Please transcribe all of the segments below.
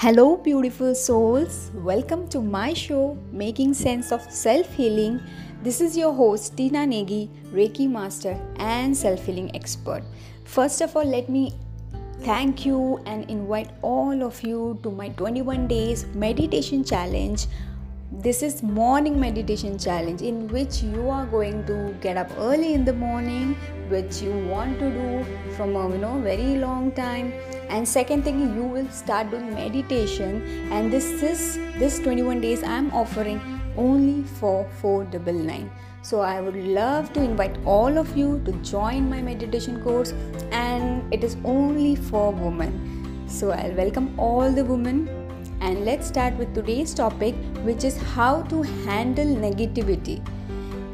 Hello, beautiful souls. Welcome to my show, Making Sense of Self Healing. This is your host, Tina Negi, Reiki Master and Self Healing Expert. First of all, let me thank you and invite all of you to my 21 days meditation challenge this is morning meditation challenge in which you are going to get up early in the morning which you want to do from a you know very long time. And second thing you will start doing meditation. And this is this 21 days i'm offering only for 499 so i would love to invite all of you to join my meditation course. And it is only for women. So i'll welcome all the women and let's start with today's topic, which is how to handle negativity.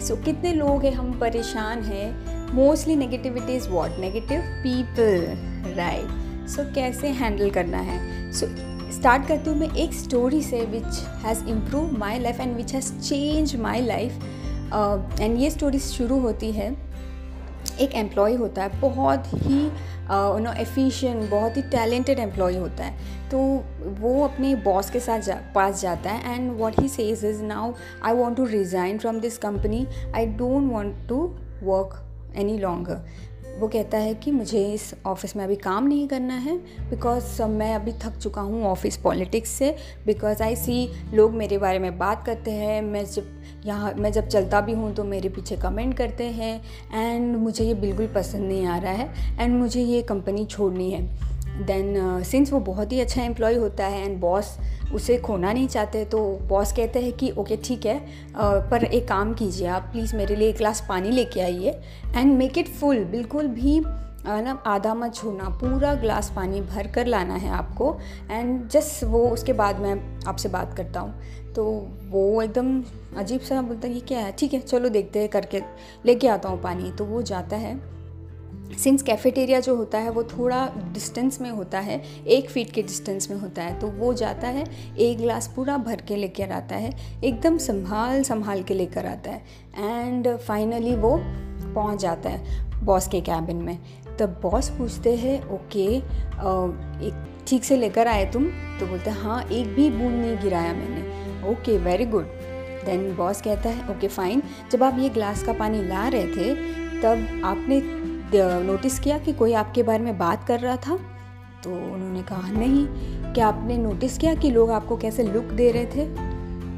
So, कितने लोग हैं, हम परेशान हैं? Mostly negativity is what negative people right so कैसे handle करना है? So start करती हूँ मैं एक स्टोरी से which has improve my life and which has change my life and ये स्टोरी शुरू होती है। एक एम्प्लॉय होता है, बहुत ही नो एफिशिएंट बहुत ही टैलेंटेड एम्प्लॉय होता है। तो वो अपने बॉस के साथ जा, पास जाता है and what he says is now I want to resign from this company I don't want to work any longer वो कहता है कि मुझे इस ऑफ़िस में अभी काम नहीं करना है बिकॉज़ मैं अभी थक चुका हूँ ऑफ़िस पॉलिटिक्स से बिकॉज़ आई सी लोग मेरे बारे में बात करते हैं। मैं जब यहाँ, मैं जब चलता भी हूँ तो मेरे पीछे कमेंट करते हैं। एंड मुझे ये बिल्कुल पसंद नहीं आ रहा है। एंड मुझे ये कंपनी छोड़नी है। देन सिंस uh, वो बहुत ही अच्छा एम्प्लॉय होता है एंड बॉस उसे खोना नहीं चाहते तो बॉस कहते हैं कि ओके ठीक है पर एक काम कीजिए आप प्लीज़ मेरे लिए एक ग्लास पानी लेके आइए एंड मेक इट फुल बिल्कुल भी ना आधा मत छोड़ना पूरा ग्लास पानी भर कर लाना है आपको एंड जस्ट वो उसके बाद मैं आपसे बात करता हूँ। तो वो एकदम अजीब सा बोलता है ये क्या है ठीक है चलो देखते हैं करके लेके आता हूँ पानी। तो वो जाता है सिंस कैफेटेरिया जो होता है, वो थोड़ा डिस्टेंस में होता है, एक फीट के डिस्टेंस में होता है तो वो जाता है, एक ग्लास पूरा भर के लेकर आता है, एकदम संभाल संभाल के लेकर आता है एंड फाइनली वो पहुँच जाता है बॉस के कैबिन में। तब बॉस पूछते हैं ओके एक ठीक से लेकर आए तुम? तो बोलते हैं हाँ एक भी बूंद नहीं गिराया मैंने। Okay very good then boss कहता है ओके फाइन जब आप ये ग्लास का पानी ला रहे थे, तब आपने नोटिस किया कि कोई आपके बारे में बात कर रहा था? तो उन्होंने कहा नहीं क्या आपने नोटिस किया कि लोग आपको कैसे लुक दे रहे थे?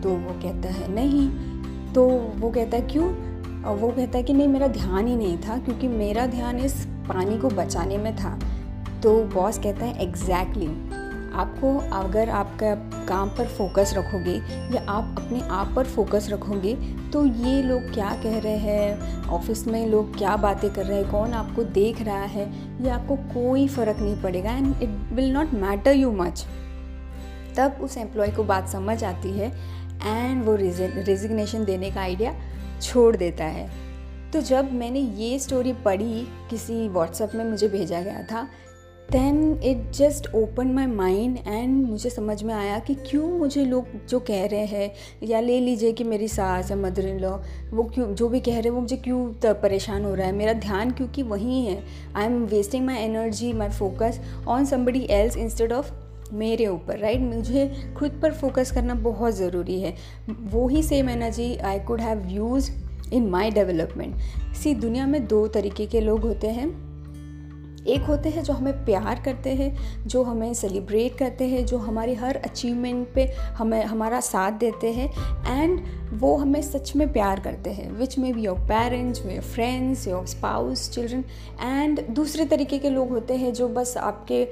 तो वो कहता है नहीं। तो वो कहता है क्यों? वो कहता है कि नहीं मेरा ध्यान ही नहीं था क्योंकि मेरा ध्यान इस पानी को बचाने में था। तो बॉस कहता है एग्जैक्टली exactly, आपको अगर आपका काम पर फोकस रखोगे या आप अपने आप पर फोकस रखोगे तो ये लोग क्या कह रहे हैं? ऑफ़िस में लोग क्या बातें कर रहे हैं? कौन आपको देख रहा है? ये आपको कोई फ़र्क नहीं पड़ेगा and it will not matter you much तब उस एम्प्लॉय को बात समझ आती है एंड वो रेजिग्नेशन देने का आइडिया छोड़ देता है। तो जब मैंने ये स्टोरी पढ़ी, किसी व्हाट्सएप में मुझे भेजा गया था then it just open my mind and मुझे समझ में आया कि क्यों मुझे लोग जो कह रहे हैं या ले लीजिए कि मेरी सास या मदर इन लॉ वो क्यों, जो भी कह रहे हैं वो मुझे क्यों परेशान हो रहा है? मेरा ध्यान क्योंकि वहीं है। I am wasting my energy my focus on somebody else instead of मेरे ऊपर राइट मुझे खुद पर फोकस करना बहुत ज़रूरी है। वो ही same energy I could have use in my development सी दुनिया में दो तरीके के लोग होते हैं। एक होते हैं जो हमें प्यार करते हैं, जो हमें सेलिब्रेट करते हैं, जो हमारी हर अचीवमेंट पे हमें, हमारा साथ देते हैं एंड वो हमें सच में प्यार करते हैं विच में be your parents your friends your spouse children and दूसरे तरीके के लोग होते हैं जो बस आपके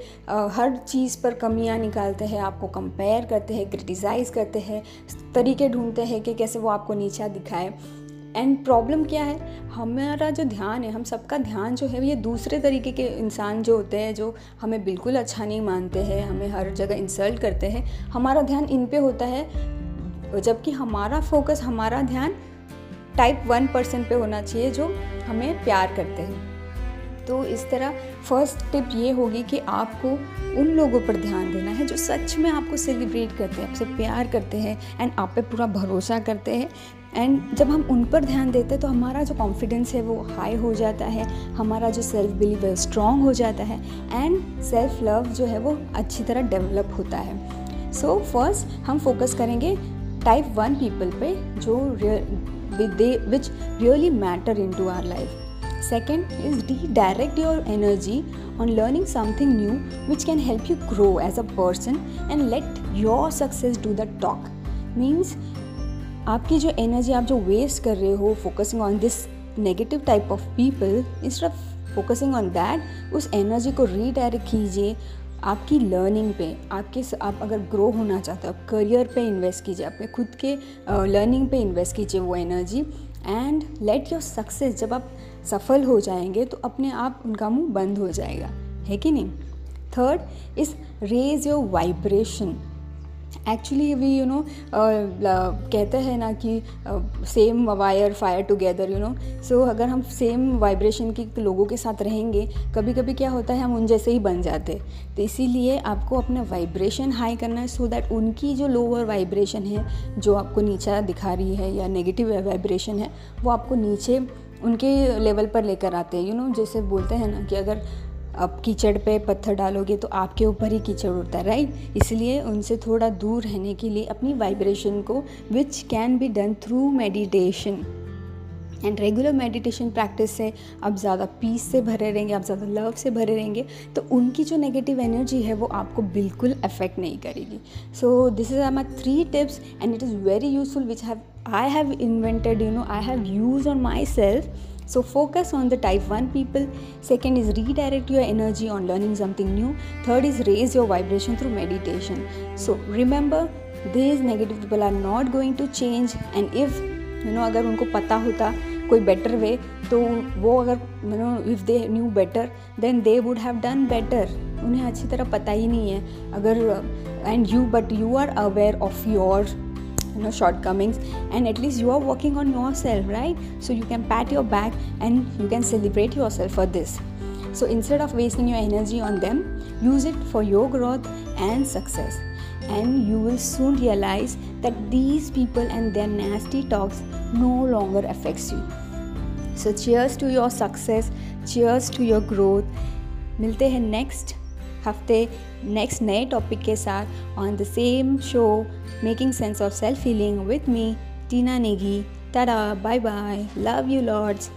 हर चीज़ पर कमियाँ निकालते हैं, आपको कंपेयर करते हैं क्रिटिसाइज़ करते हैं, तरीके ढूंढते हैं कि कैसे वो आपको नीचा दिखाए। एंड प्रॉब्लम क्या है? हमारा जो ध्यान है, हम सबका ध्यान जो है ये दूसरे तरीके के इंसान जो होते हैं, जो हमें बिल्कुल अच्छा नहीं मानते हैं, हमें हर जगह इंसल्ट करते हैं, हमारा ध्यान इन पे होता है, जबकि हमारा फोकस हमारा ध्यान टाइप वन पर्सन पे होना चाहिए, जो हमें प्यार करते हैं। तो इस तरह फ़र्स्ट टिप ये होगी कि आपको उन लोगों पर ध्यान देना है जो सच में आपको सेलिब्रेट करते हैं आपसे प्यार करते हैं एंड आप पे पूरा भरोसा करते हैं। एंड जब हम उन पर ध्यान देते हैं तो हमारा जो कॉन्फिडेंस है वो हाई हो जाता है हमारा जो सेल्फ बिलीव है स्ट्रॉन्ग हो जाता है एंड सेल्फ लव जो है वो अच्छी तरह डेवलप होता है। सो so, फ़र्स्ट हम फोकस करेंगे टाइप वन पीपल पे जो real which really matter in to our life Second is redirect your energy on learning something new which can help you grow as a person and let your success do the talk. Means, आपकी जो energy आप जो waste कर रहे हो focusing on this negative type of people instead of focusing on that उस energy को redirect कीजिए आपकी लर्निंग पे आपके आप अगर ग्रो होना चाहते हो, आप करियर पे इन्वेस्ट कीजिए अपने खुद के लर्निंग पे इन्वेस्ट कीजिए वो energy and let your success जब आप सफल हो जाएँगे तो अपने आप उनका मुँह बंद हो जाएगा। है कि नहीं? Third is raise your vibration actually we you know कहते हैं ना कि same wire fire together you know so अगर हम सेम वाइब्रेशन के लोगों के साथ रहेंगे कभी कभी क्या होता है, हम उन जैसे ही बन जाते तो इसीलिए आपको अपना वाइब्रेशन हाई करना है सो so दैट उनकी जो लोअर वाइब्रेशन है, जो आपको नीचा दिखा रही है, या नेगेटिव वाइब्रेशन है, वो आपको नीचे उनके लेवल पर लेकर आते हैं यू नो जैसे बोलते हैं ना कि अगर अब कीचड़ पे पत्थर डालोगे तो आपके ऊपर ही कीचड़ उड़ता है राइट इसलिए उनसे थोड़ा दूर रहने के लिए अपनी वाइब्रेशन को which can be done through meditation and regular meditation practice से आप ज़्यादा पीस से भरे रहेंगे, आप ज़्यादा लव से भरे रहेंगे तो उनकी जो नेगेटिव एनर्जी है वो आपको बिल्कुल अफेक्ट नहीं करेगी. So this is our my three tips and it is very useful which have I have invented you know I have use on my self So focus on the type 1 people. Second is redirect your energy on learning something new. Third is raise your vibration through meditation. So remember these negative people are not going to change and if you know अगर उनको पता होता कोई better way तो वो अगर you know if they knew better then they would have done better उन्हें अच्छी तरह पता ही नहीं है अगर and you but you are aware of your you know shortcomings and at least you are working on yourself right so you can pat your back and you can celebrate yourself for this so instead of wasting your energy on them use it for your growth and success and you will soon realize that these people and their nasty talks no longer affects you so cheers to your success cheers to your growth मिलते हैं next हफ़्ते next नए topic के साथ on the same show making sense of self feeling with me Tina Negi tata bye bye love you lords